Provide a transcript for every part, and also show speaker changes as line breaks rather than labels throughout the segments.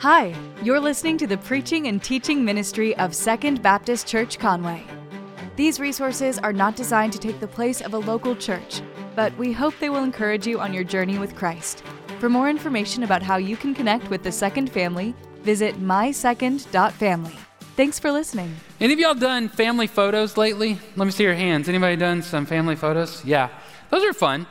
Hi, you're listening to the preaching and teaching ministry of Second Baptist Church Conway. These resources are not designed to take the place of a local church, but we hope they will encourage you on your journey with Christ. For more information about how you can connect with the Second family, visit mysecond.family. Thanks for listening.
Any of y'all done family photos lately? Let me see your hands. Anybody done some family photos? Yeah. Those are fun.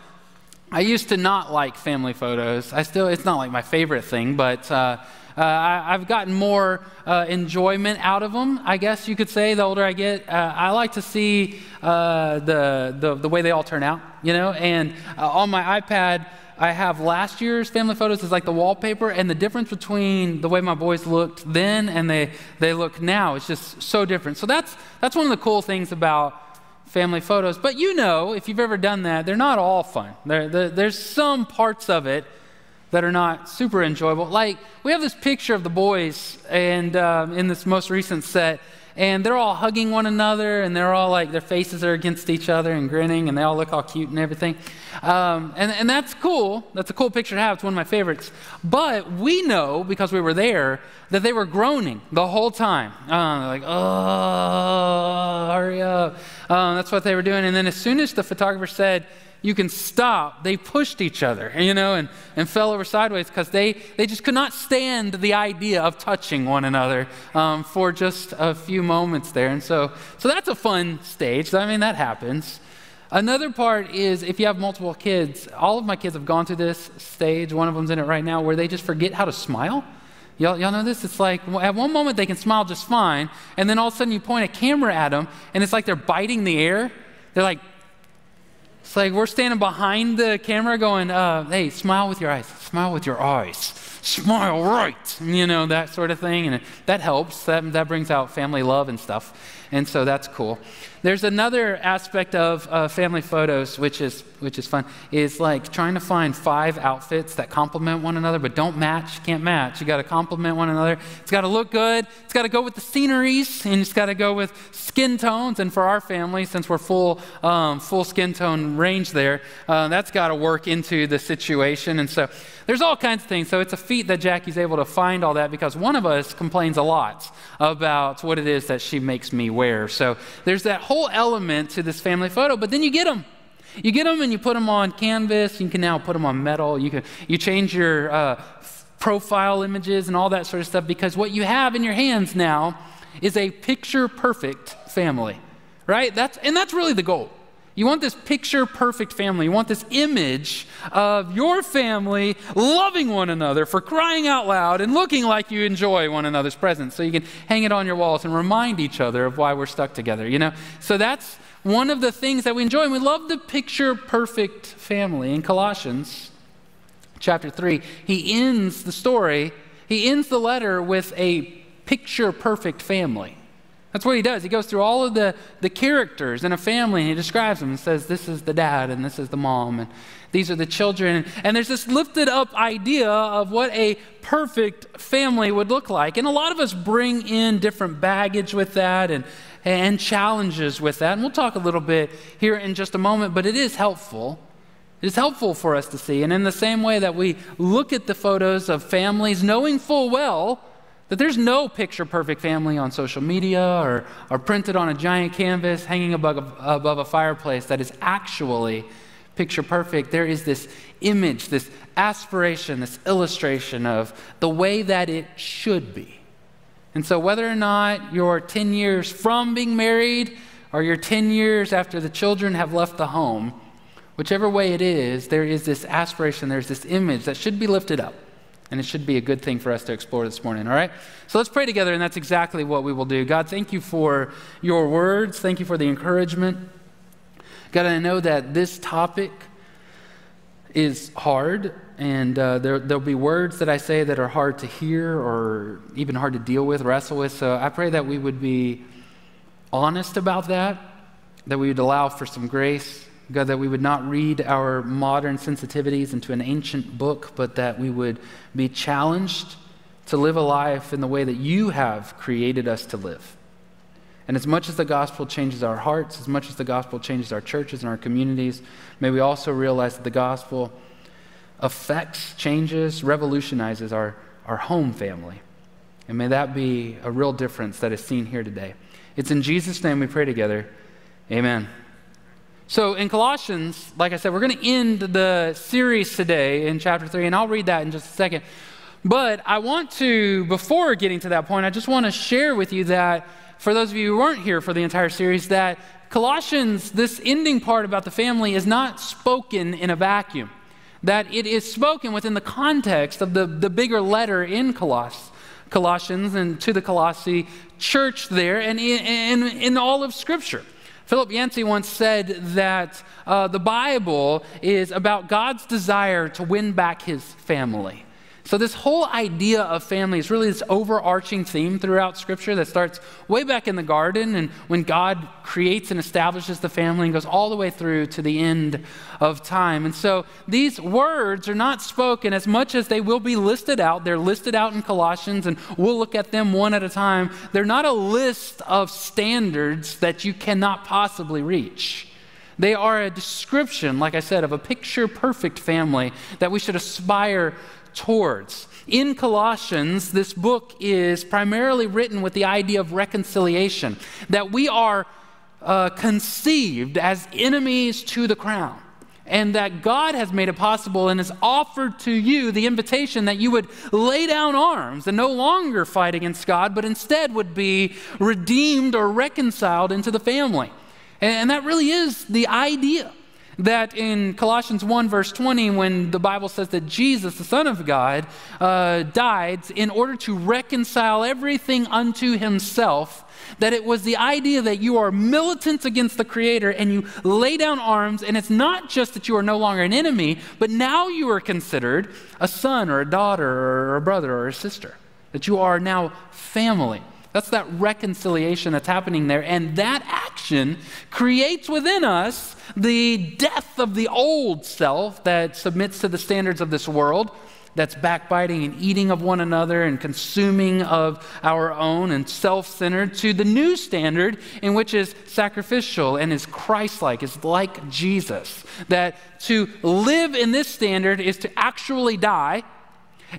I used to not like family photos. I still, it's not like my favorite thing, but uh, uh, I, have gotten more uh, enjoyment out of them, I guess you could say, the older I get. Uh, I like to see uh, the, the, the, way they all turn out, you know? And uh, on my iPad, I have last year's family photos as like the wallpaper, and the difference between the way my boys looked then and they, they look now is just so different. So that's, that's one of the cool things about family photos. But you know, if you've ever done that, they're not all fun. there's some parts of it that are not super enjoyable. Like, we have this picture of the boys and um, in this most recent set, and they're all hugging one another, and they're all like, their faces are against each other and grinning, and they all look all cute and everything. Um, and, and that's cool. That's a cool picture to have. It's one of my favorites. But we know, because we were there, that they were groaning the whole time. Uh, like, oh, hurry up. Uh, that's what they were doing. And then as soon as the photographer said, you can stop. They pushed each other, you know, and, and fell over sideways because they, they just could not stand the idea of touching one another um, for just a few moments there. And so, so that's a fun stage. I mean, that happens. Another part is if you have multiple kids, all of my kids have gone through this stage. One of them's in it right now where they just forget how to smile. Y'all, y'all know this? It's like at one moment they can smile just fine, and then all of a sudden you point a camera at them, and it's like they're biting the air. They're like, it's like we're standing behind the camera going, uh, hey, smile with your eyes, smile with your eyes, smile right, you know, that sort of thing. And that helps. That, that brings out family love and stuff. And so that's cool. There's another aspect of uh, family photos, which is, which is fun, is like trying to find five outfits that complement one another but don't match. Can't match. You got to complement one another. It's got to look good. It's got to go with the sceneries, and it's got to go with skin tones. And for our family, since we're full, um, full skin tone range there, uh, that's got to work into the situation. And so there's all kinds of things. So it's a feat that Jackie's able to find all that because one of us complains a lot about what it is that she makes me wear. So there's that whole element to this family photo, but then you get them. You get them and you put them on canvas. You can now put them on metal. You can you change your uh, profile images and all that sort of stuff because what you have in your hands now is a picture perfect family, right? That's and that's really the goal. You want this picture perfect family. You want this image of your family loving one another for crying out loud and looking like you enjoy one another's presence. So you can hang it on your walls and remind each other of why we're stuck together, you know? So that's one of the things that we enjoy. And we love the picture perfect family. In Colossians chapter 3, he ends the story, he ends the letter with a picture perfect family. That's what he does. He goes through all of the, the characters in a family and he describes them and says, This is the dad and this is the mom and these are the children. And there's this lifted up idea of what a perfect family would look like. And a lot of us bring in different baggage with that and, and challenges with that. And we'll talk a little bit here in just a moment, but it is helpful. It is helpful for us to see. And in the same way that we look at the photos of families, knowing full well that there's no picture perfect family on social media or, or printed on a giant canvas hanging above, above a fireplace that is actually picture perfect. There is this image, this aspiration, this illustration of the way that it should be. And so, whether or not you're 10 years from being married or you're 10 years after the children have left the home, whichever way it is, there is this aspiration, there's this image that should be lifted up. And it should be a good thing for us to explore this morning, all right? So let's pray together, and that's exactly what we will do. God, thank you for your words. Thank you for the encouragement. God, I know that this topic is hard, and uh, there, there'll be words that I say that are hard to hear or even hard to deal with, wrestle with. So I pray that we would be honest about that, that we would allow for some grace God, that we would not read our modern sensitivities into an ancient book, but that we would be challenged to live a life in the way that you have created us to live. And as much as the gospel changes our hearts, as much as the gospel changes our churches and our communities, may we also realize that the gospel affects, changes, revolutionizes our, our home family. And may that be a real difference that is seen here today. It's in Jesus' name we pray together. Amen. So in Colossians, like I said, we're going to end the series today in chapter 3, and I'll read that in just a second. But I want to, before getting to that point, I just want to share with you that for those of you who weren't here for the entire series, that Colossians, this ending part about the family, is not spoken in a vacuum. That it is spoken within the context of the, the bigger letter in Coloss, Colossians and to the Colossae church there and in, in, in all of Scripture. Philip Yancey once said that uh, the Bible is about God's desire to win back his family. So, this whole idea of family is really this overarching theme throughout Scripture that starts way back in the garden and when God creates and establishes the family and goes all the way through to the end of time. And so, these words are not spoken as much as they will be listed out. They're listed out in Colossians, and we'll look at them one at a time. They're not a list of standards that you cannot possibly reach. They are a description, like I said, of a picture perfect family that we should aspire towards. In Colossians, this book is primarily written with the idea of reconciliation, that we are uh, conceived as enemies to the crown. And that God has made it possible and has offered to you the invitation that you would lay down arms and no longer fight against God, but instead would be redeemed or reconciled into the family. And that really is the idea that in Colossians 1, verse 20, when the Bible says that Jesus, the Son of God, uh, died in order to reconcile everything unto himself, that it was the idea that you are militant against the Creator and you lay down arms, and it's not just that you are no longer an enemy, but now you are considered a son or a daughter or a brother or a sister, that you are now family. That's that reconciliation that's happening there. And that action creates within us the death of the old self that submits to the standards of this world, that's backbiting and eating of one another and consuming of our own and self centered, to the new standard in which is sacrificial and is Christ like, is like Jesus. That to live in this standard is to actually die,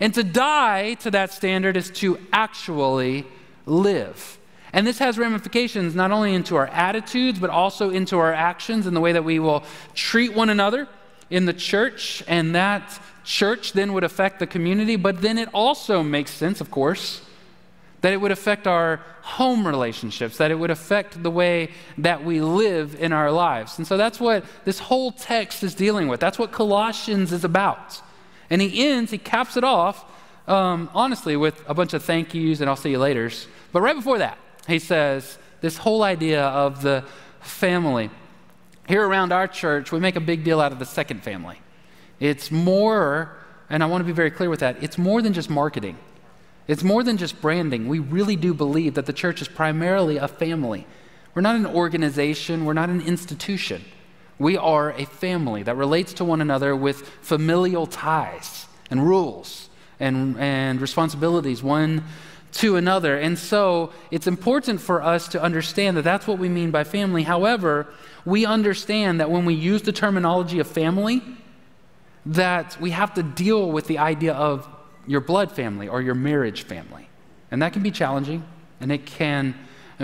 and to die to that standard is to actually live. And this has ramifications not only into our attitudes, but also into our actions and the way that we will treat one another in the church. And that church then would affect the community. But then it also makes sense, of course, that it would affect our home relationships, that it would affect the way that we live in our lives. And so that's what this whole text is dealing with. That's what Colossians is about. And he ends, he caps it off, um, honestly, with a bunch of thank yous and I'll see you laters. But right before that, he says this whole idea of the family. Here around our church, we make a big deal out of the second family. It's more, and I want to be very clear with that, it's more than just marketing. It's more than just branding. We really do believe that the church is primarily a family. We're not an organization, we're not an institution. We are a family that relates to one another with familial ties and rules and, and responsibilities one to another. And so it's important for us to understand that that's what we mean by family. However, we understand that when we use the terminology of family, that we have to deal with the idea of your blood family or your marriage family. And that can be challenging and it can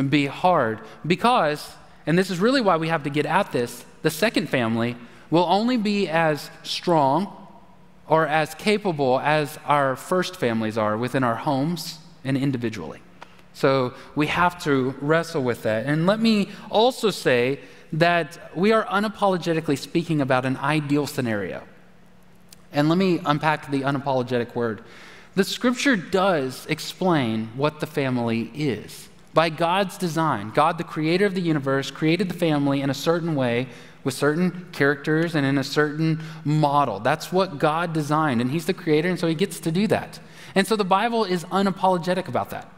be hard because, and this is really why we have to get at this, the second family will only be as strong or as capable as our first families are within our homes and individually. So we have to wrestle with that. And let me also say that we are unapologetically speaking about an ideal scenario. And let me unpack the unapologetic word. The scripture does explain what the family is. By God's design, God, the creator of the universe, created the family in a certain way with certain characters and in a certain model. That's what God designed, and He's the creator, and so He gets to do that. And so the Bible is unapologetic about that.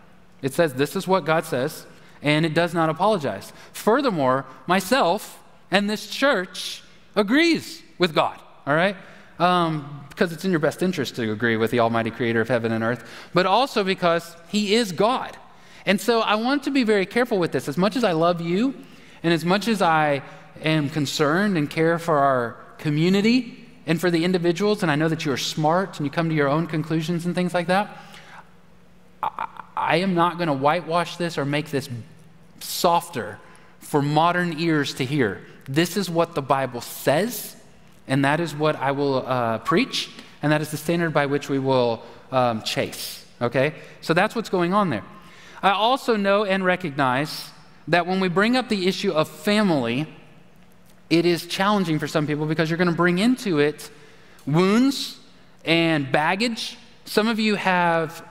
It says, This is what God says, and it does not apologize. Furthermore, myself and this church agrees with God, all right? Um, because it's in your best interest to agree with the Almighty Creator of heaven and earth, but also because He is God. And so I want to be very careful with this. As much as I love you, and as much as I am concerned and care for our community and for the individuals, and I know that you are smart and you come to your own conclusions and things like that. I am not going to whitewash this or make this softer for modern ears to hear. This is what the Bible says, and that is what I will uh, preach, and that is the standard by which we will um, chase. Okay? So that's what's going on there. I also know and recognize that when we bring up the issue of family, it is challenging for some people because you're going to bring into it wounds and baggage. Some of you have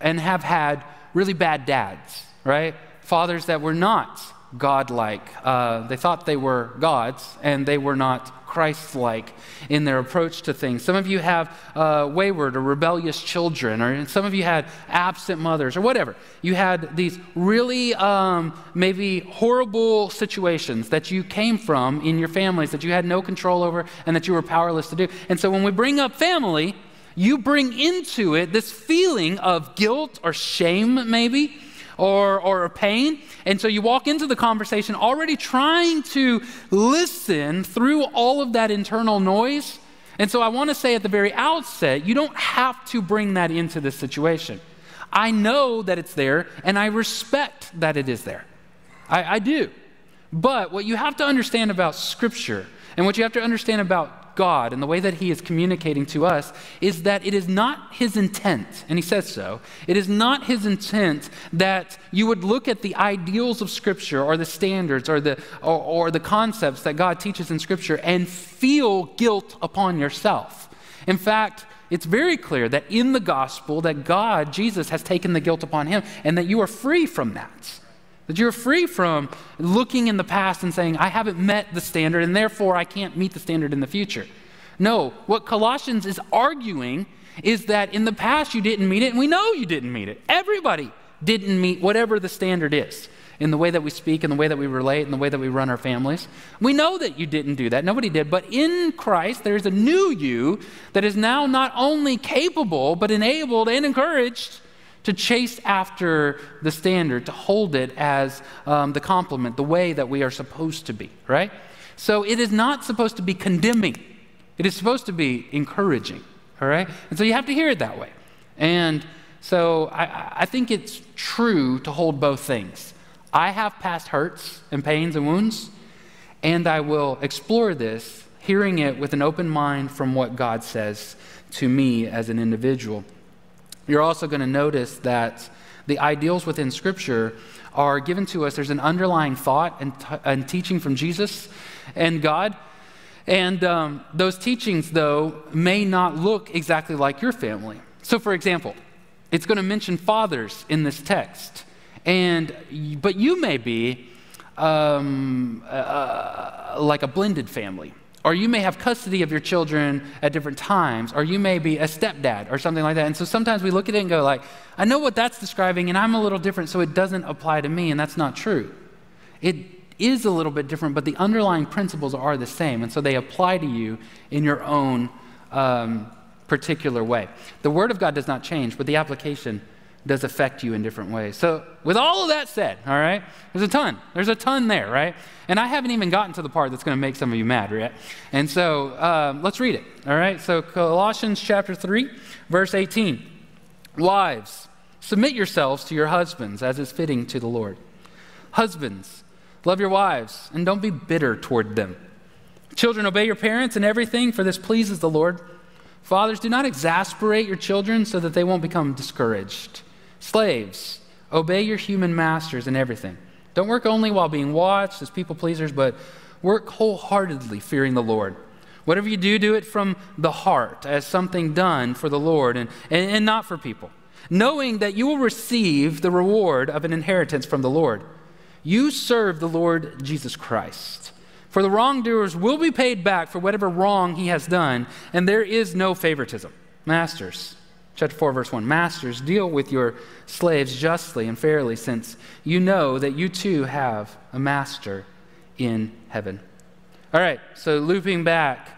and have had really bad dads, right? Fathers that were not godlike. Uh, they thought they were gods, and they were not Christ like in their approach to things. Some of you have uh, wayward or rebellious children, or some of you had absent mothers, or whatever. You had these really um, maybe horrible situations that you came from in your families that you had no control over and that you were powerless to do. And so when we bring up family, you bring into it this feeling of guilt or shame, maybe or, or a pain. And so you walk into the conversation already trying to listen through all of that internal noise. And so I want to say at the very outset, you don't have to bring that into this situation. I know that it's there, and I respect that it is there. I, I do. But what you have to understand about Scripture and what you have to understand about God and the way that He is communicating to us is that it is not His intent, and He says so, it is not His intent that you would look at the ideals of Scripture or the standards or the, or, or the concepts that God teaches in Scripture and feel guilt upon yourself. In fact, it's very clear that in the gospel that God, Jesus, has taken the guilt upon him and that you are free from that. That you're free from looking in the past and saying, I haven't met the standard and therefore I can't meet the standard in the future. No, what Colossians is arguing is that in the past you didn't meet it, and we know you didn't meet it. Everybody didn't meet whatever the standard is in the way that we speak, in the way that we relate, in the way that we run our families. We know that you didn't do that. Nobody did. But in Christ, there's a new you that is now not only capable, but enabled and encouraged to chase after the standard, to hold it as um, the complement, the way that we are supposed to be, right? So it is not supposed to be condemning, it is supposed to be encouraging, all right? And so you have to hear it that way. And so I, I think it's true to hold both things. I have past hurts and pains and wounds, and I will explore this, hearing it with an open mind from what God says to me as an individual. You're also going to notice that the ideals within Scripture are given to us. There's an underlying thought and, t- and teaching from Jesus and God. And um, those teachings, though, may not look exactly like your family. So, for example, it's going to mention fathers in this text. And, but you may be um, uh, like a blended family or you may have custody of your children at different times, or you may be a stepdad or something like that. And so sometimes we look at it and go like, I know what that's describing, and I'm a little different, so it doesn't apply to me, and that's not true. It is a little bit different, but the underlying principles are the same, and so they apply to you in your own um, particular way. The Word of God does not change, but the application does affect you in different ways. So, with all of that said, all right, there's a ton. There's a ton there, right? And I haven't even gotten to the part that's going to make some of you mad, right? And so, um, let's read it, all right? So, Colossians chapter 3, verse 18. Wives, submit yourselves to your husbands as is fitting to the Lord. Husbands, love your wives and don't be bitter toward them. Children, obey your parents in everything, for this pleases the Lord. Fathers, do not exasperate your children so that they won't become discouraged. Slaves, obey your human masters in everything. Don't work only while being watched as people pleasers, but work wholeheartedly, fearing the Lord. Whatever you do, do it from the heart as something done for the Lord and, and, and not for people, knowing that you will receive the reward of an inheritance from the Lord. You serve the Lord Jesus Christ. For the wrongdoers will be paid back for whatever wrong he has done, and there is no favoritism. Masters, Chapter 4, verse 1 Masters, deal with your slaves justly and fairly, since you know that you too have a master in heaven. All right, so looping back,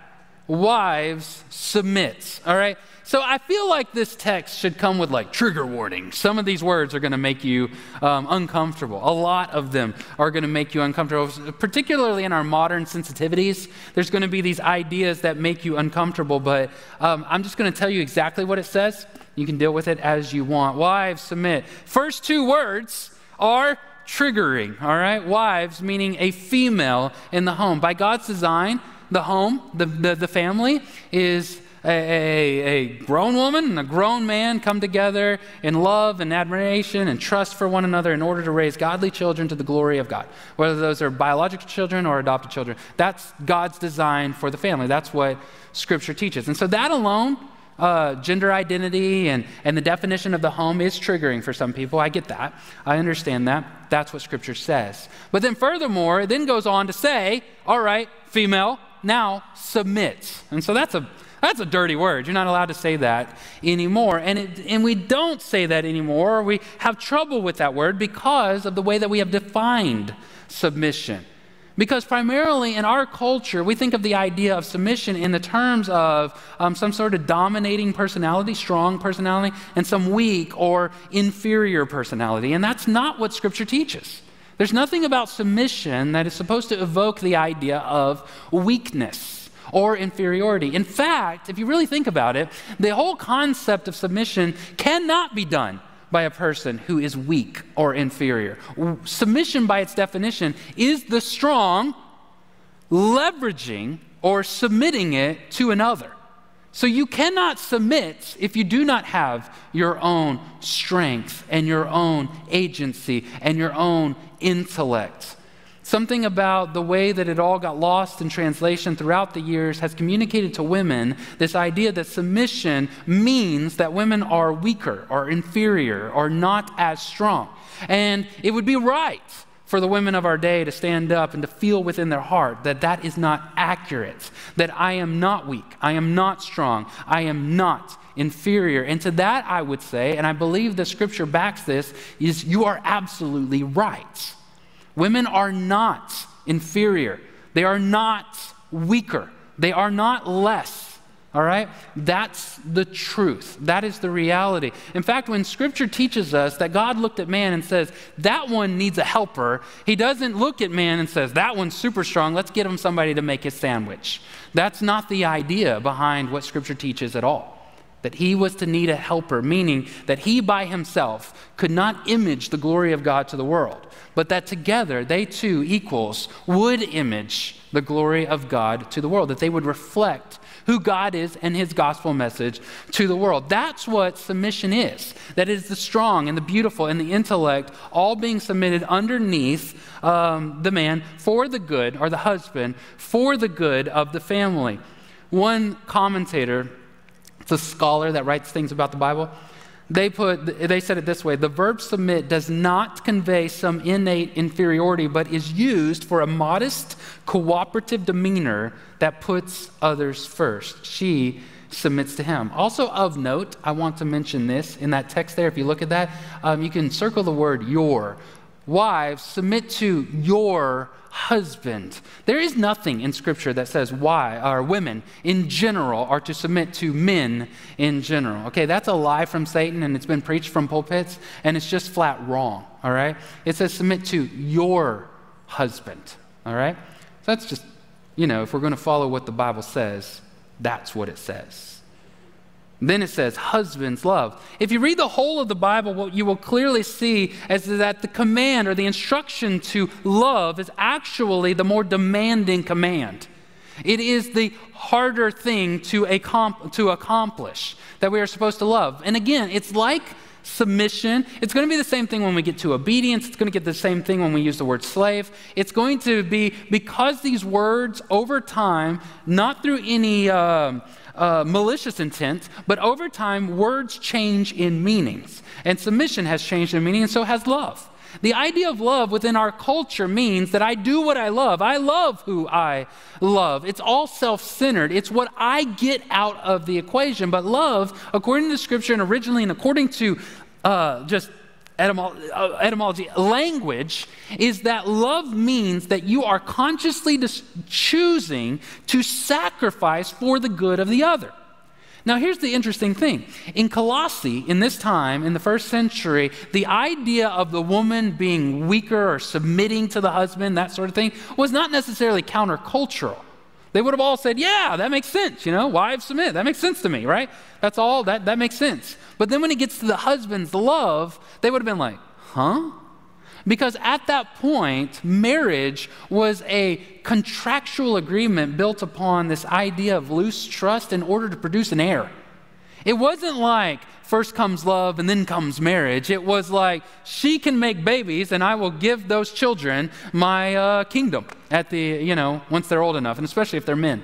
wives, submit. All right, so I feel like this text should come with like trigger warnings. Some of these words are going to make you um, uncomfortable. A lot of them are going to make you uncomfortable, particularly in our modern sensitivities. There's going to be these ideas that make you uncomfortable, but um, I'm just going to tell you exactly what it says. You can deal with it as you want. Wives, submit. First two words are triggering, all right? Wives, meaning a female in the home. By God's design, the home, the, the, the family, is a, a, a, grown woman and a grown man come together in love and admiration and trust for one another in order to raise godly children to the glory of God. Whether those are biological children or adopted children, that's God's design for the family. That's what Scripture teaches. And so that alone uh, gender identity and, and the definition of the home is triggering for some people. I get that. I understand that. That's what Scripture says. But then, furthermore, it then goes on to say, all right, female, now submit. And so that's a that's a dirty word. You're not allowed to say that anymore. And, it, and we don't say that anymore. We have trouble with that word because of the way that we have defined submission. Because primarily in our culture, we think of the idea of submission in the terms of um, some sort of dominating personality, strong personality, and some weak or inferior personality. And that's not what Scripture teaches. There's nothing about submission that is supposed to evoke the idea of weakness or inferiority. In fact, if you really think about it, the whole concept of submission cannot be done by a person who is weak or inferior. Submission, by its definition, is the strong leveraging or submitting it to another. So you cannot submit if you do not have your own strength and your own agency and your own intellect. Something about the way that it all got lost in translation throughout the years has communicated to women this idea that submission means that women are weaker or inferior or not as strong. And it would be right for the women of our day to stand up and to feel within their heart that that is not accurate, that I am not weak, I am not strong, I am not inferior. And to that, I would say, and I believe the scripture backs this, is you are absolutely right. Women are not inferior, they are not weaker, they are not less. All right? That's the truth. That is the reality. In fact, when Scripture teaches us that God looked at man and says, that one needs a helper, He doesn't look at man and says, that one's super strong, let's get him somebody to make his sandwich. That's not the idea behind what Scripture teaches at all that he was to need a helper, meaning that he by himself could not image the glory of God to the world, but that together they two equals would image the glory of God to the world, that they would reflect who God is and his gospel message to the world. That's what submission is. That is the strong and the beautiful and the intellect all being submitted underneath um, the man for the good, or the husband, for the good of the family. One commentator it's a scholar that writes things about the Bible. They, put, they said it this way the verb submit does not convey some innate inferiority, but is used for a modest, cooperative demeanor that puts others first. She submits to him. Also, of note, I want to mention this in that text there. If you look at that, um, you can circle the word your. Wives, submit to your husband. There is nothing in Scripture that says why our women in general are to submit to men in general. Okay, that's a lie from Satan and it's been preached from pulpits and it's just flat wrong. All right? It says submit to your husband. All right? So that's just, you know, if we're going to follow what the Bible says, that's what it says. Then it says, husbands, love. If you read the whole of the Bible, what you will clearly see is that the command or the instruction to love is actually the more demanding command. It is the harder thing to, to accomplish that we are supposed to love. And again, it's like submission. It's going to be the same thing when we get to obedience. It's going to get the same thing when we use the word slave. It's going to be because these words over time, not through any. Um, uh, malicious intent, but over time, words change in meanings. And submission has changed in meaning, and so has love. The idea of love within our culture means that I do what I love. I love who I love. It's all self centered. It's what I get out of the equation. But love, according to Scripture and originally, and according to uh, just uh, etymology, language, is that love means that you are consciously dis- choosing to sacrifice for the good of the other. Now, here's the interesting thing. In Colossae, in this time, in the first century, the idea of the woman being weaker or submitting to the husband, that sort of thing, was not necessarily countercultural. They would have all said, Yeah, that makes sense. You know, wives submit. That makes sense to me, right? That's all. That, that makes sense. But then when it gets to the husbands, love, they would have been like, Huh? Because at that point, marriage was a contractual agreement built upon this idea of loose trust in order to produce an heir. It wasn't like first comes love and then comes marriage. It was like she can make babies and I will give those children my uh, kingdom at the, you know, once they're old enough, and especially if they're men.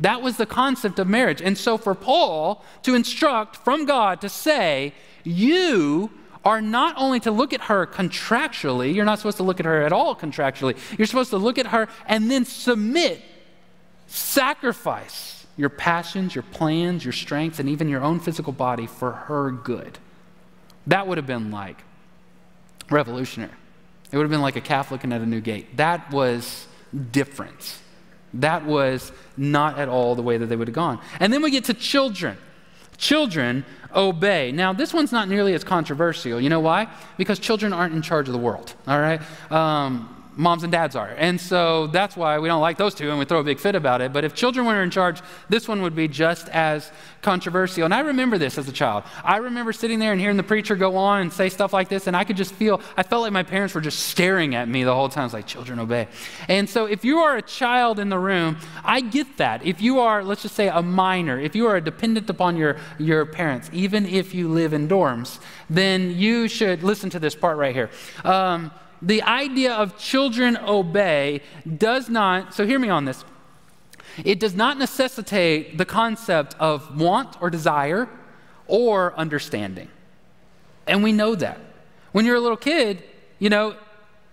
That was the concept of marriage. And so for Paul to instruct from God to say, you are not only to look at her contractually, you're not supposed to look at her at all contractually. You're supposed to look at her and then submit, sacrifice your passions, your plans, your strengths, and even your own physical body for her good. That would have been like revolutionary. It would have been like a calf looking at a new gate. That was different. That was not at all the way that they would have gone. And then we get to children. Children obey. Now, this one's not nearly as controversial. You know why? Because children aren't in charge of the world, all right? Um, moms and dads are. And so that's why we don't like those two and we throw a big fit about it. But if children were in charge, this one would be just as controversial. And I remember this as a child. I remember sitting there and hearing the preacher go on and say stuff like this, and I could just feel, I felt like my parents were just staring at me the whole time. It's like, children obey. And so if you are a child in the room, I get that. If you are, let's just say, a minor, if you are dependent upon your, your parents, even if you live in dorms, then you should listen to this part right here. Um, the idea of children obey does not, so hear me on this. It does not necessitate the concept of want or desire or understanding. And we know that. When you're a little kid, you know,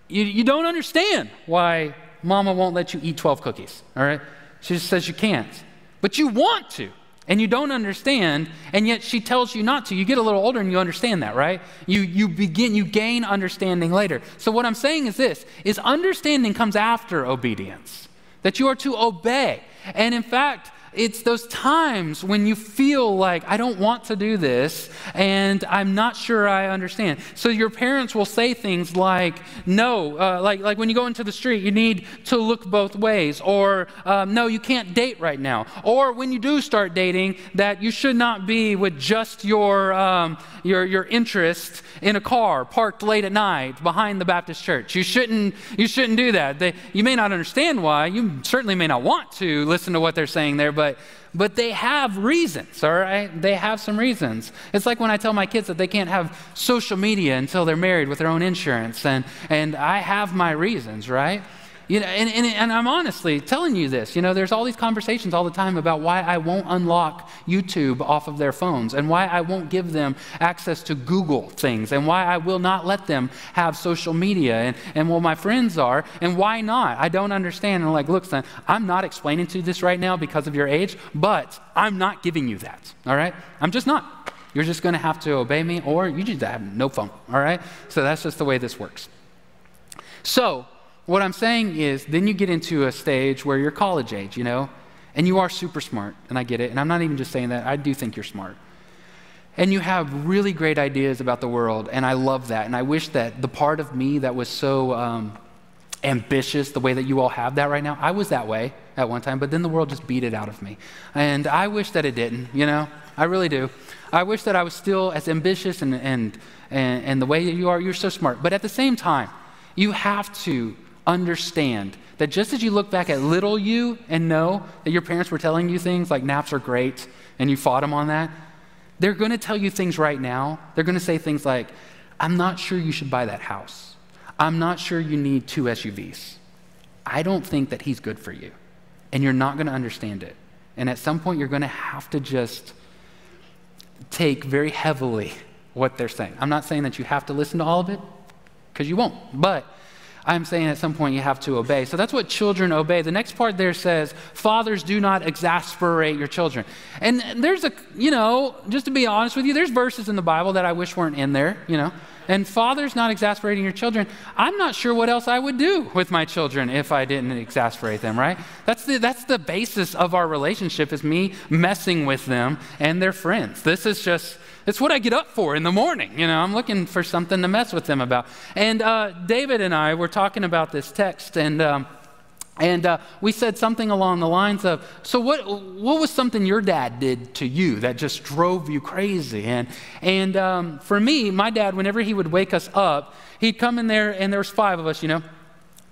you, you don't understand why mama won't let you eat 12 cookies, all right? She just says you can't. But you want to and you don't understand, and yet she tells you not to. You get a little older and you understand that, right? You, you begin, you gain understanding later. So what I'm saying is this, is understanding comes after obedience, that you are to obey. And in fact, it's those times when you feel like, I don't want to do this and I'm not sure I understand. So your parents will say things like, no, uh, like, like when you go into the street, you need to look both ways, or um, no, you can't date right now. Or when you do start dating, that you should not be with just your, um, your, your interest in a car parked late at night behind the Baptist church. You shouldn't, you shouldn't do that. They, you may not understand why. You certainly may not want to listen to what they're saying there, but, but they have reasons, all right? They have some reasons. It's like when I tell my kids that they can't have social media until they're married with their own insurance, and, and I have my reasons, right? You know, and, and, and, I'm honestly telling you this. You know, there's all these conversations all the time about why I won't unlock YouTube off of their phones and why I won't give them access to Google things and why I will not let them have social media and, and well, my friends are and why not? I don't understand. And I'm like, look, son, I'm not explaining to you this right now because of your age, but I'm not giving you that. All right? I'm just not. You're just going to have to obey me or you just have no phone. All right? So that's just the way this works. So, what I'm saying is, then you get into a stage where you're college age, you know, and you are super smart, and I get it. And I'm not even just saying that, I do think you're smart. And you have really great ideas about the world, and I love that. And I wish that the part of me that was so um, ambitious, the way that you all have that right now, I was that way at one time, but then the world just beat it out of me. And I wish that it didn't, you know? I really do. I wish that I was still as ambitious and, and, and, and the way that you are, you're so smart. But at the same time, you have to understand that just as you look back at little you and know that your parents were telling you things like naps are great and you fought them on that, they're going to tell you things right now. They're going to say things like, I'm not sure you should buy that house. I'm not sure you need two SUVs. I don't think that he's good for you. And you're not going to understand it. And at some point, you're going to have to just take very heavily what they're saying. I'm not saying that you have to listen to all of it, because you won't. But I'm saying at some point you have to obey. So that's what children obey. The next part there says, Fathers, do not exasperate your children. And there's a, you know, just to be honest with you, there's verses in the Bible that I wish weren't in there, you know. And fathers not exasperating your children, I'm not sure what else I would do with my children if I didn't exasperate them, right? That's the, that's the basis of our relationship is me messing with them and their friends. This is just, it's what I get up for in the morning. You know, I'm looking for something to mess with them about. And uh, David and I were talking about this text, and um, And uh, we said something along the lines of, "So what? What was something your dad did to you that just drove you crazy?" And and um, for me, my dad, whenever he would wake us up, he'd come in there, and there was five of us, you know,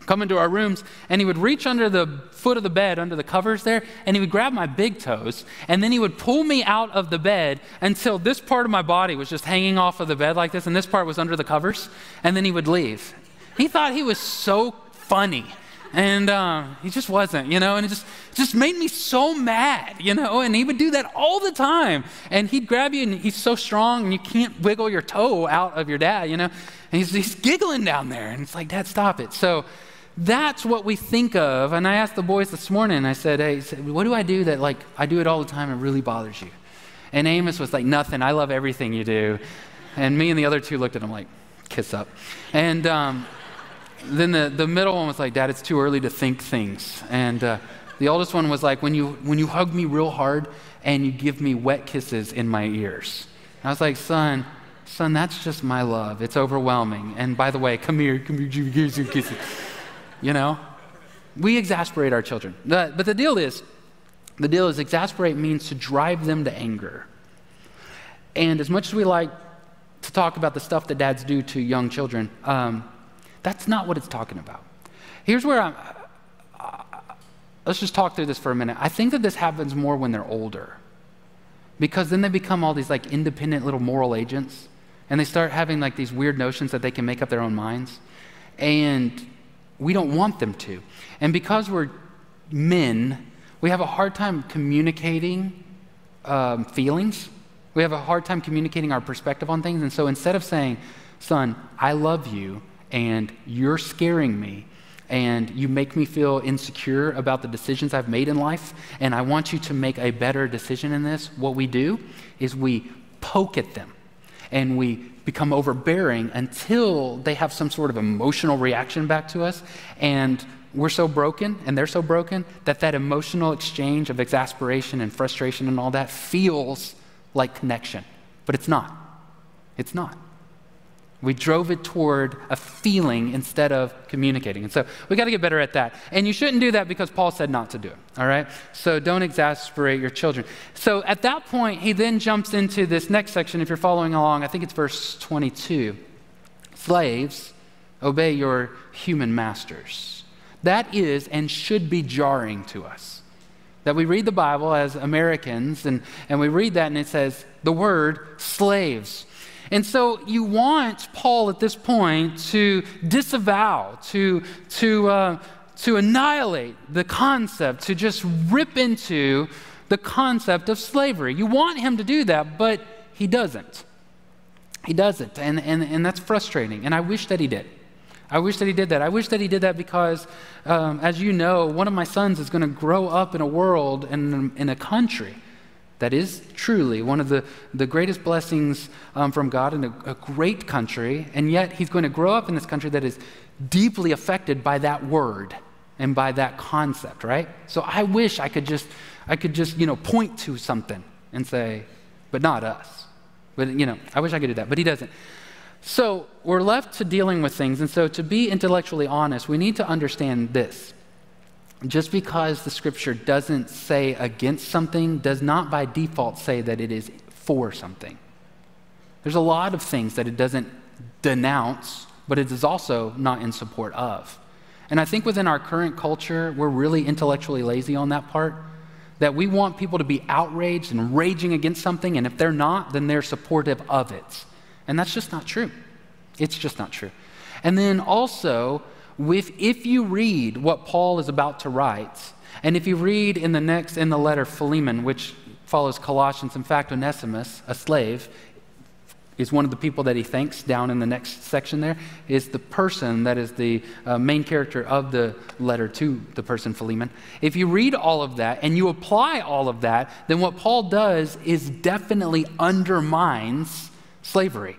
come into our rooms, and he would reach under the foot of the bed, under the covers there, and he would grab my big toes, and then he would pull me out of the bed until this part of my body was just hanging off of the bed like this, and this part was under the covers, and then he would leave. He thought he was so funny and uh, he just wasn't, you know, and it just just made me so mad, you know. And he would do that all the time, and he'd grab you, and he's so strong, and you can't wiggle your toe out of your dad, you know. And he's, he's giggling down there, and it's like, Dad, stop it. So that's what we think of. And I asked the boys this morning. I said, Hey, what do I do that like I do it all the time and really bothers you? And Amos was like, Nothing. I love everything you do. And me and the other two looked at him like, Kiss up. And um, then the, the middle one was like, Dad, it's too early to think things. And uh, the oldest one was like, when you, when you hug me real hard and you give me wet kisses in my ears. And I was like, son, son, that's just my love. It's overwhelming. And by the way, come here, come here, give me kisses. You know? We exasperate our children. But, the deal is, the deal is exasperate means to drive them to anger. And as much as we like to talk about the stuff that dads do to young children, um, that's not what it's talking about. Here's where I'm. Uh, let's just talk through this for a minute. I think that this happens more when they're older. Because then they become all these like independent little moral agents and they start having like these weird notions that they can make up their own minds. And we don't want them to. And because we're men, we have a hard time communicating um, feelings. We have a hard time communicating our perspective on things. And so instead of saying, son, I love you, and you're scaring me and you make me feel insecure about the decisions I've made in life, and I want you to make a better decision in this, what we do is we poke at them and we become overbearing until they have some sort of emotional reaction back to us. And we're so broken and they're so broken that that emotional exchange of exasperation and frustration and all that feels like connection. But it's not. It's not. We drove it toward a feeling instead of communicating. And so we got to get better at that. And you shouldn't do that because Paul said not to do it. All right? So don't exasperate your children. So at that point, he then jumps into this next section. If you're following along, I think it's verse 22. Slaves, obey your human masters. That is and should be jarring to us. That we read the Bible as Americans and, and we read that and it says the word slaves. And so you want Paul at this point to disavow, to, to, uh, to annihilate the concept, to just rip into the concept of slavery. You want him to do that, but he doesn't. He doesn't. And, and, and that's frustrating. And I wish that he did. I wish that he did that. I wish that he did that because, um, as you know, one of my sons is going to grow up in a world and in a country that is truly one of the, the greatest blessings um, from God in a, a great country, and yet he's going to grow up in this country that is deeply affected by that word and by that concept, right? So I wish I could just, I could just, you know, point to something and say, but not us. But, you know, I wish I could do that, but he doesn't. So we're left to dealing with things, and so to be intellectually honest, we need to understand this just because the scripture doesn't say against something does not by default say that it is for something. There's a lot of things that it doesn't denounce, but it is also not in support of. And I think within our current culture, we're really intellectually lazy on that part. That we want people to be outraged and raging against something, and if they're not, then they're supportive of it. And that's just not true. It's just not true. And then also, if, if you read what Paul is about to write, and if you read in the next, in the letter Philemon, which follows Colossians, in fact, Onesimus, a slave, is one of the people that he thanks down in the next section there, is the person that is the uh, main character of the letter to the person Philemon. If you read all of that and you apply all of that, then what Paul does is definitely undermines slavery.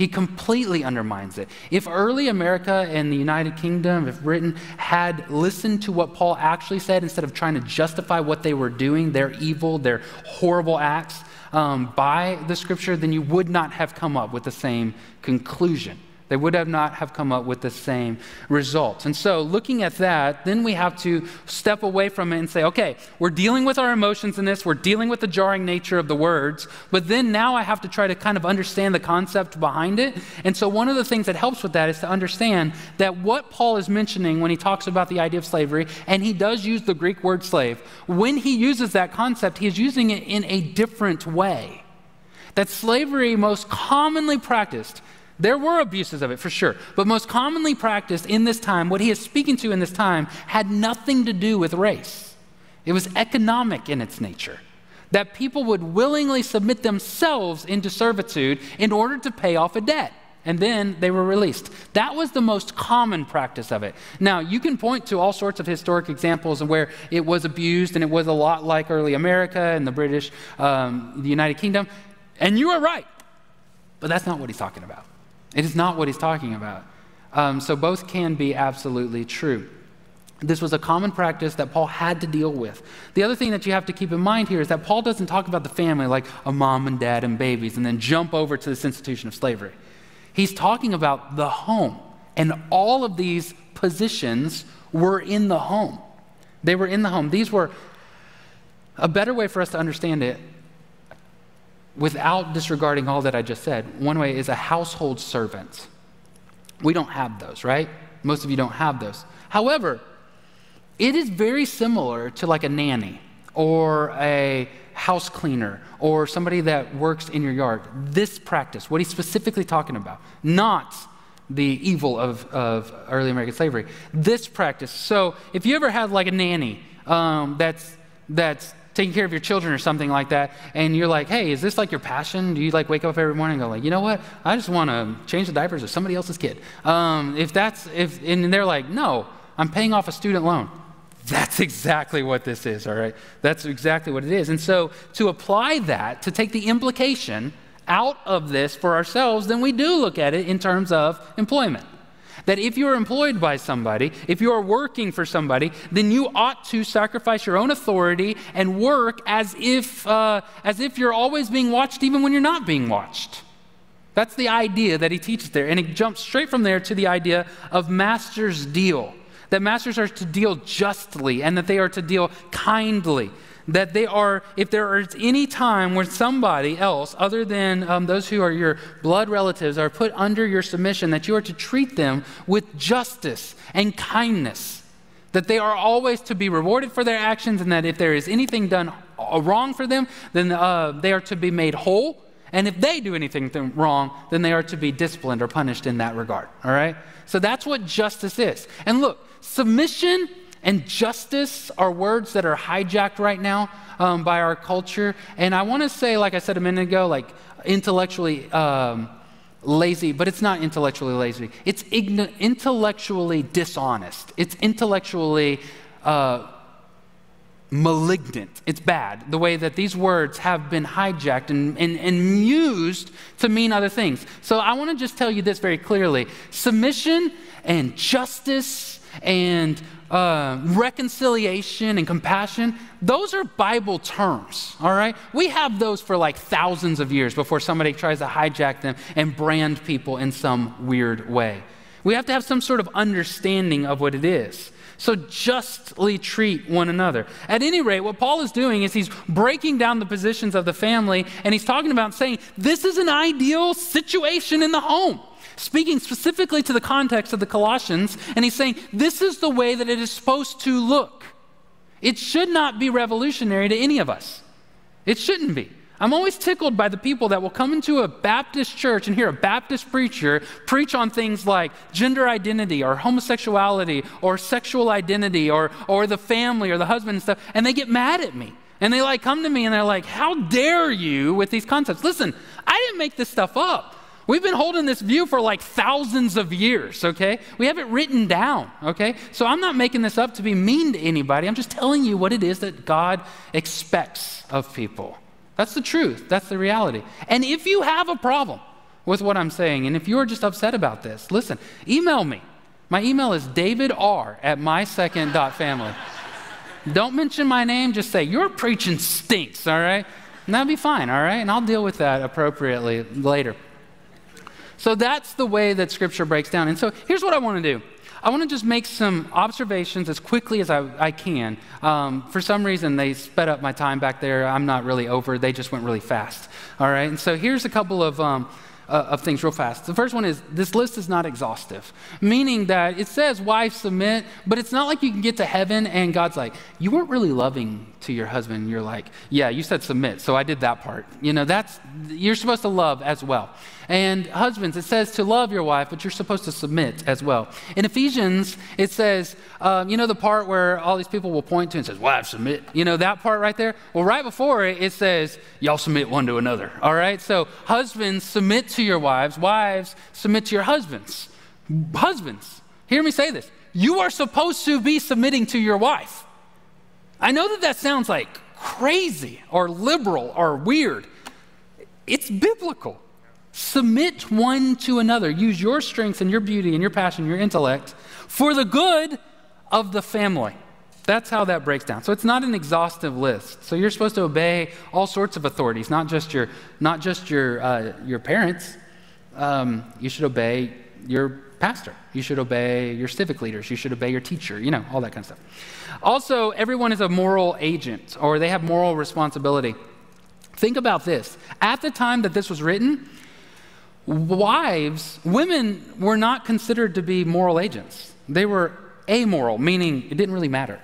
He completely undermines it. If early America and the United Kingdom, if Britain had listened to what Paul actually said instead of trying to justify what they were doing, their evil, their horrible acts, um, by the scripture, then you would not have come up with the same conclusion They would have not have come up with the same results. And so, looking at that, then we have to step away from it and say, okay, we're dealing with our emotions in this, we're dealing with the jarring nature of the words, but then now I have to try to kind of understand the concept behind it. And so, one of the things that helps with that is to understand that what Paul is mentioning when he talks about the idea of slavery, and he does use the Greek word slave, when he uses that concept, he is using it in a different way. That slavery most commonly practiced there were abuses of it for sure, but most commonly practiced in this time, what he is speaking to in this time, had nothing to do with race. It was economic in its nature. That people would willingly submit themselves into servitude in order to pay off a debt. And then they were released. That was the most common practice of it. Now, you can point to all sorts of historic examples of where it was abused, and it was a lot like early America and the British, um, the United Kingdom. And you are right. But that's not what he's talking about. It is not what he's talking about. Um, so both can be absolutely true. This was a common practice that Paul had to deal with. The other thing that you have to keep in mind here is that Paul doesn't talk about the family like a mom and dad and babies and then jump over to this institution of slavery. He's talking about the home. And all of these positions were in the home. They were in the home. These were a better way for us to understand it without disregarding all that I just said, one way is a household servant. We don't have those, right? Most of you don't have those. However, it is very similar to like a nanny or a house cleaner or somebody that works in your yard. This practice, what he's specifically talking about, not the evil of, of early American slavery. This practice. So if you ever had like a nanny um, that's that's taking care of your children or something like that, and you're like, hey, is this like your passion? Do you like wake up every morning and go like, you know what? I just want to change the diapers of somebody else's kid. Um, if that's if and they're like, no, I'm paying off a student loan. That's exactly what this is, all right? That's exactly what it is. And so to apply that, to take the implication out of this for ourselves, then we do look at it in terms of employment. That if you're employed by somebody, if you are working for somebody, then you ought to sacrifice your own authority and work as if, uh, as if you're always being watched, even when you're not being watched. That's the idea that he teaches there. And it jumps straight from there to the idea of master's deal. That masters are to deal justly and that they are to deal kindly that they are, if there is any time where somebody else, other than um, those who are your blood relatives, are put under your submission, that you are to treat them with justice and kindness. That they are always to be rewarded for their actions, and that if there is anything done uh, wrong for them, then uh, they are to be made whole. And if they do anything wrong, then they are to be disciplined or punished in that regard. All right? So that's what justice is. And look, submission and justice are words that are hijacked right now um, by our culture. And I want to say, like I said a minute ago, like intellectually um, lazy, but it's not intellectually lazy. It's intellectually dishonest. It's intellectually uh, malignant. It's bad. The way that these words have been hijacked and, and, and used to mean other things. So I want to just tell you this very clearly submission and justice and uh, reconciliation and compassion, those are Bible terms, all right? We have those for like thousands of years before somebody tries to hijack them and brand people in some weird way. We have to have some sort of understanding of what it is. So justly treat one another. At any rate, what Paul is doing is he's breaking down the positions of the family and he's talking about saying this is an ideal situation in the home speaking specifically to the context of the Colossians, and he's saying, This is the way that it is supposed to look. It should not be revolutionary to any of us. It shouldn't be. I'm always tickled by the people that will come into a Baptist church and hear a Baptist preacher preach on things like gender identity or homosexuality or sexual identity or, or the family or the husband and stuff, and they get mad at me. And they like come to me and they're like, How dare you with these concepts? Listen, I didn't make this stuff up. We've been holding this view for like thousands of years, okay? We have it written down, okay? So I'm not making this up to be mean to anybody. I'm just telling you what it is that God expects of people. That's the truth. That's the reality. And if you have a problem with what I'm saying, and if you're just upset about this, listen, email me. My email is davidr at mysecond.family. Don't mention my name, just say, Your preaching stinks, all right? And that'll be fine, all right? And I'll deal with that appropriately later. So that's the way that Scripture breaks down. And so here's what I want to do. I want to just make some observations as quickly as I, I can. Um, for some reason, they sped up my time back there. I'm not really over. They just went really fast. All right. And so here's a couple of um, uh, of things real fast. The first one is this list is not exhaustive, meaning that it says wife submit, but it's not like you can get to heaven and God's like, you weren't really loving to your husband. You're like, yeah, you said submit, so I did that part. You know, that's, you're supposed to love as well. And husbands, it says to love your wife, but you're supposed to submit as well. In Ephesians, it says, um, you know, the part where all these people will point to and says, wife, submit. You know, that part right there? Well, right before it, it says, y'all submit one to another. All right? So, husbands, submit to your wives. Wives, submit to your husbands. Husbands, hear me say this. You are supposed to be submitting to your wife. I know that that sounds like crazy or liberal or weird. It's biblical. Submit one to another. Use your strength and your beauty and your passion, your intellect for the good of the family. That's how that breaks down. So it's not an exhaustive list. So you're supposed to obey all sorts of authorities, not just your, not just your, uh, your parents. Um, you should obey your pastor. You should obey your civic leaders. You should obey your teacher. You know, all that kind of stuff. Also, everyone is a moral agent, or they have moral responsibility. Think about this. At the time that this was written, wives, women were not considered to be moral agents. They were amoral, meaning it didn't really matter.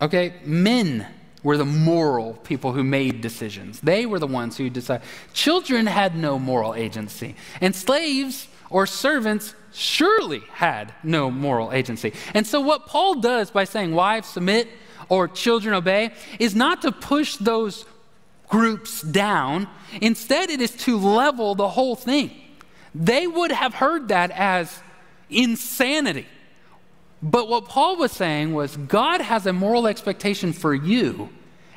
Okay? Men were the moral people who made decisions. They were the ones who decided. Children had no moral agency. And slaves or servants surely had no moral agency. And so, what Paul does by saying, wives submit or children obey, is not to push those groups down. Instead, it is to level the whole thing. They would have heard that as insanity. But what Paul was saying was God has a moral expectation for you,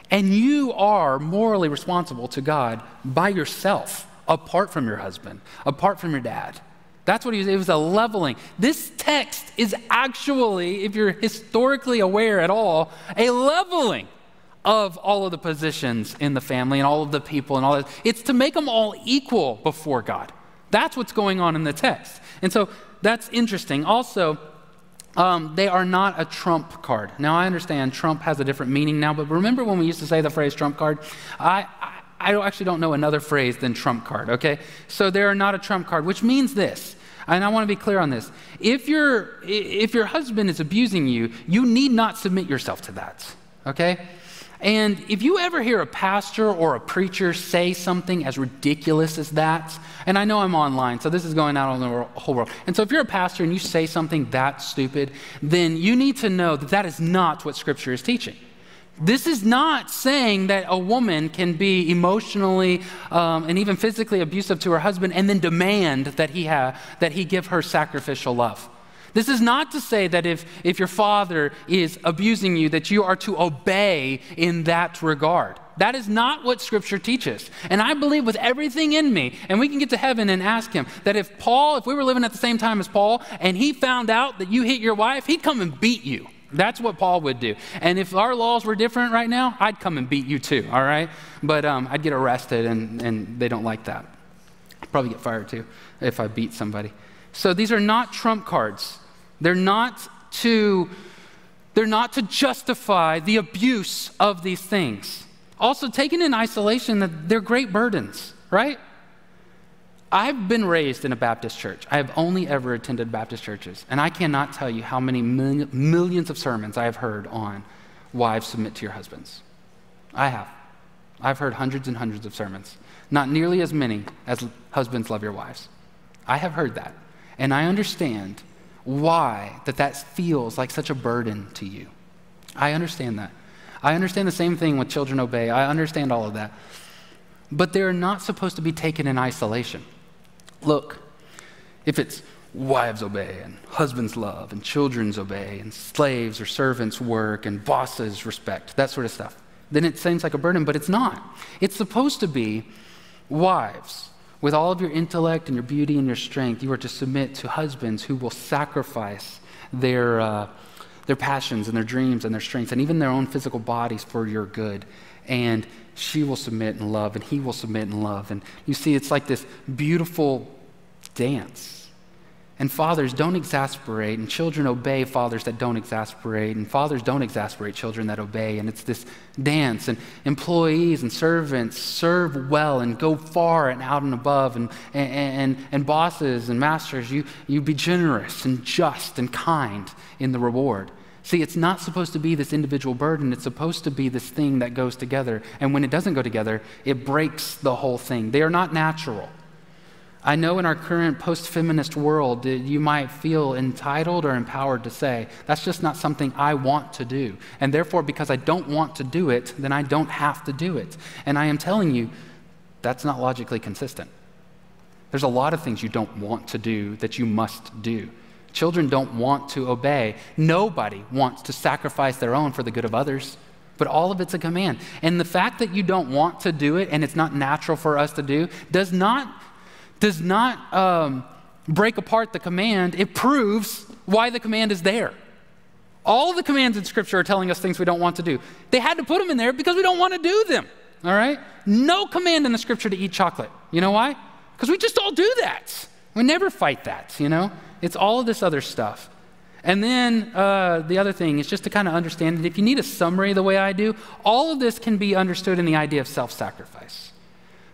and you are morally responsible to God by yourself, apart from your husband, apart from your dad. That's what he was. It was a leveling. This text is actually, if you're historically aware at all, a leveling of all of the positions in the family and all of the people and all that. It's to make them all equal before God. That's what's going on in the text. And so that's interesting. Also, um, they are not a trump card. Now, I understand Trump has a different meaning now, but remember when we used to say the phrase trump card? I, I, I actually don't know another phrase than trump card, okay? So they are not a trump card, which means this. And I want to be clear on this. If, you if your husband is abusing you, you need not submit yourself to that, okay? And if you ever hear a pastor or a preacher say something as ridiculous as that, and I know I'm online, so this is going out on the whole world. And so if you're a pastor and you say something that stupid, then you need to know that that is not what Scripture is teaching. This is not saying that a woman can be emotionally um, and even physically abusive to her husband and then demand that he, ha- that he give her sacrificial love. This is not to say that if, if your father is abusing you, that you are to obey in that regard. That is not what Scripture teaches. And I believe with everything in me, and we can get to heaven and ask him, that if Paul, if we were living at the same time as Paul, and he found out that you hit your wife, he'd come and beat you. That's what Paul would do. And if our laws were different right now, I'd come and beat you too, all right? But um, I'd get arrested, and, and they don't like that. I'd probably get fired too if I beat somebody. So these are not trump cards. They're not to they're not to justify the abuse of these things. Also, taken in isolation, they're great burdens, right? I've been raised in a Baptist church. I have only ever attended Baptist churches, and I cannot tell you how many millions of sermons I have heard on wives submit to your husbands. I have. I've heard hundreds and hundreds of sermons, not nearly as many as husbands love your wives. I have heard that, and I understand why that that feels like such a burden to you. I understand that. I understand the same thing with children obey. I understand all of that. But they're not supposed to be taken in isolation. Look, if it's wives obey and husbands love and children's obey and slaves or servants work and bosses respect, that sort of stuff, then it seems like a burden, but it's not. It's supposed to be wives with all of your intellect and your beauty and your strength, you are to submit to husbands who will sacrifice their, uh, their passions and their dreams and their strengths and even their own physical bodies for your good. And she will submit in love, and he will submit in love. And you see, it's like this beautiful dance. And fathers don't exasperate, and children obey fathers that don't exasperate, and fathers don't exasperate children that obey. And it's this dance, and employees and servants serve well and go far and out and above. And, and, and, and bosses and masters, you, you be generous and just and kind in the reward. See, it's not supposed to be this individual burden. It's supposed to be this thing that goes together. And when it doesn't go together, it breaks the whole thing. They are not natural. I know in our current post feminist world, you might feel entitled or empowered to say, that's just not something I want to do. And therefore, because I don't want to do it, then I don't have to do it. And I am telling you, that's not logically consistent. There's a lot of things you don't want to do that you must do. Children don't want to obey. Nobody wants to sacrifice their own for the good of others. But all of it's a command. And the fact that you don't want to do it and it's not natural for us to do does not does not um, break apart the command, it proves why the command is there. All the commands in Scripture are telling us things we don't want to do. They had to put them in there because we don't want to do them. All right? No command in the Scripture to eat chocolate. You know why? Because we just all do that. We never fight that, you know? It's all of this other stuff. And then uh, the other thing is just to kind of understand that if you need a summary the way I do, all of this can be understood in the idea of self sacrifice.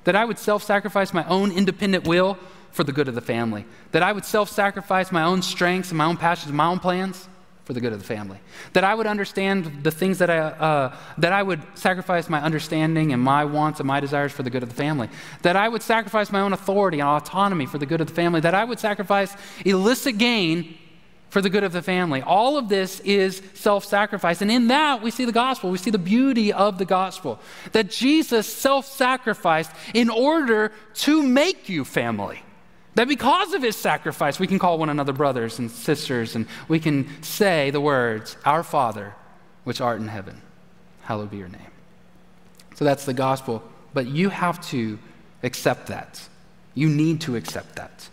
That I would self sacrifice my own independent will for the good of the family. That I would self sacrifice my own strengths and my own passions and my own plans for the good of the family. That I would understand the things that I, uh, that I would sacrifice my understanding and my wants and my desires for the good of the family. That I would sacrifice my own authority and autonomy for the good of the family. That I would sacrifice illicit gain for the good of the family. All of this is self sacrifice. And in that, we see the gospel. We see the beauty of the gospel that Jesus self sacrificed in order to make you family. That because of his sacrifice, we can call one another brothers and sisters, and we can say the words, Our Father, which art in heaven, hallowed be your name. So that's the gospel. But you have to accept that. You need to accept that.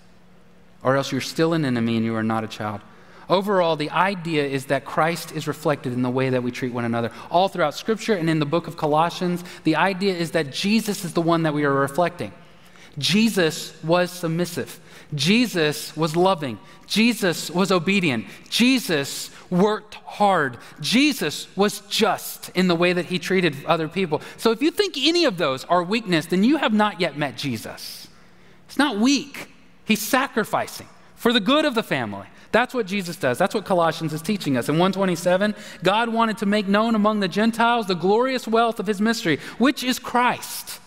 Or else you're still an enemy and you are not a child Overall, the idea is that Christ is reflected in the way that we treat one another. All throughout Scripture and in the book of Colossians, the idea is that Jesus is the one that we are reflecting. Jesus was submissive. Jesus was loving. Jesus was obedient. Jesus worked hard. Jesus was just in the way that he treated other people. So if you think any of those are weakness, then you have not yet met Jesus. He's not weak, he's sacrificing for the good of the family. That's what Jesus does. That's what Colossians is teaching us. In 127, God wanted to make known among the Gentiles the glorious wealth of his mystery, which is Christ.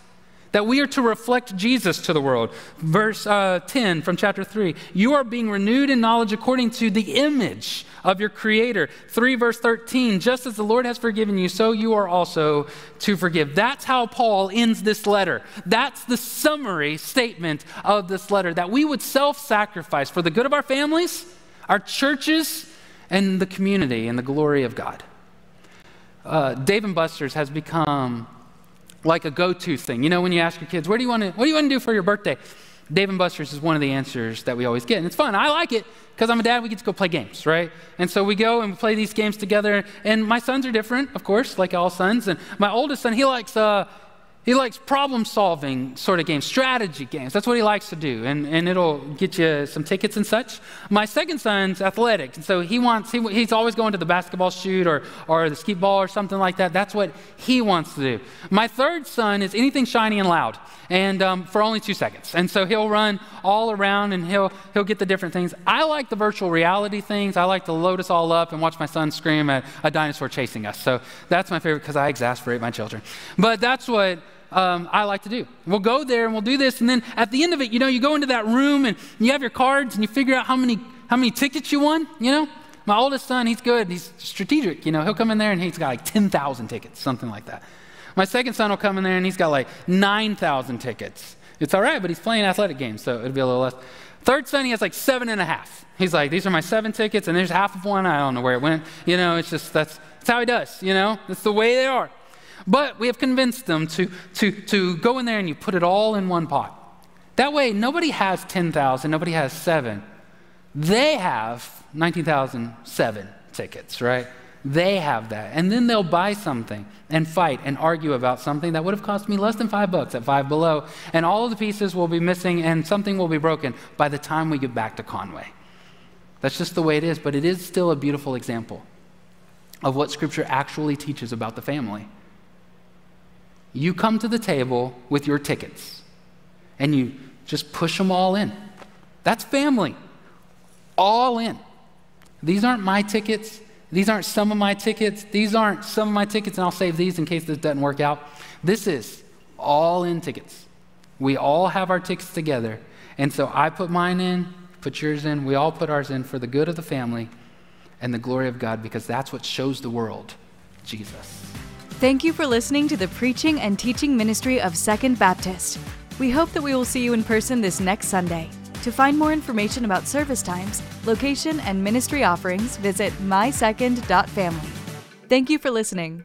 That we are to reflect Jesus to the world. Verse uh, 10 from chapter 3 You are being renewed in knowledge according to the image of your Creator. 3 verse 13 Just as the Lord has forgiven you, so you are also to forgive. That's how Paul ends this letter. That's the summary statement of this letter that we would self sacrifice for the good of our families our churches, and the community and the glory of God. Uh, Dave and Buster's has become like a go-to thing. You know, when you ask your kids, "What do you want to What do you want to do for your birthday?" Dave and Buster's is one of the answers that we always get, and it's fun. I like it because I'm a dad. We get to go play games, right? And so we go and we play these games together. And my sons are different, of course, like all sons. And my oldest son, he likes uh, he likes problem solving sort of games, strategy games. That's what he likes to do, and, and it'll get you some tickets and such. My second son's athletic, and so he wants, he, he's always going to the basketball shoot or, or the skee ball or something like that. That's what he wants to do. My third son is anything shiny and loud, and um, for only two seconds. And so he'll run all around and he'll, he'll get the different things. I like the virtual reality things. I like to load us all up and watch my son scream at a dinosaur chasing us. So that's my favorite because I exasperate my children. But that's what um, I like to do. We'll go there and we'll do this, and then at the end of it, you know, you go into that room and you have your cards and you figure out how many how many tickets you won. You know, my oldest son, he's good. He's strategic. You know, he'll come in there and he's got like ten thousand tickets, something like that. My second son will come in there and he's got like nine thousand tickets. It's all right, but he's playing athletic games, so it'll be a little less. Third son, he has like seven and a half. He's like, these are my seven tickets, and there's half of one. I don't know where it went. You know, it's just that's, that's how he does. You know, that's the way they are. But we have convinced them to, to, to go in there and you put it all in one pot. That way, nobody has 10,000, nobody has seven. They have 19,007 tickets, right? They have that. And then they'll buy something and fight and argue about something that would have cost me less than five bucks at Five Below. And all of the pieces will be missing and something will be broken by the time we get back to Conway. That's just the way it is, but it is still a beautiful example of what Scripture actually teaches about the family. You come to the table with your tickets and you just push them all in. That's family. All in. These aren't my tickets. These aren't some of my tickets. These aren't some of my tickets, and I'll save these in case this doesn't work out. This is all in tickets. We all have our tickets together. And so I put mine in, put yours in, we all put ours in for the good of the family and the glory of God because that's what shows the world Jesus.
Thank you for listening to the preaching and teaching ministry of Second Baptist. We hope that we will see you in person this next Sunday. To find more information about service times, location, and ministry offerings, visit mysecond.family. Thank you for listening.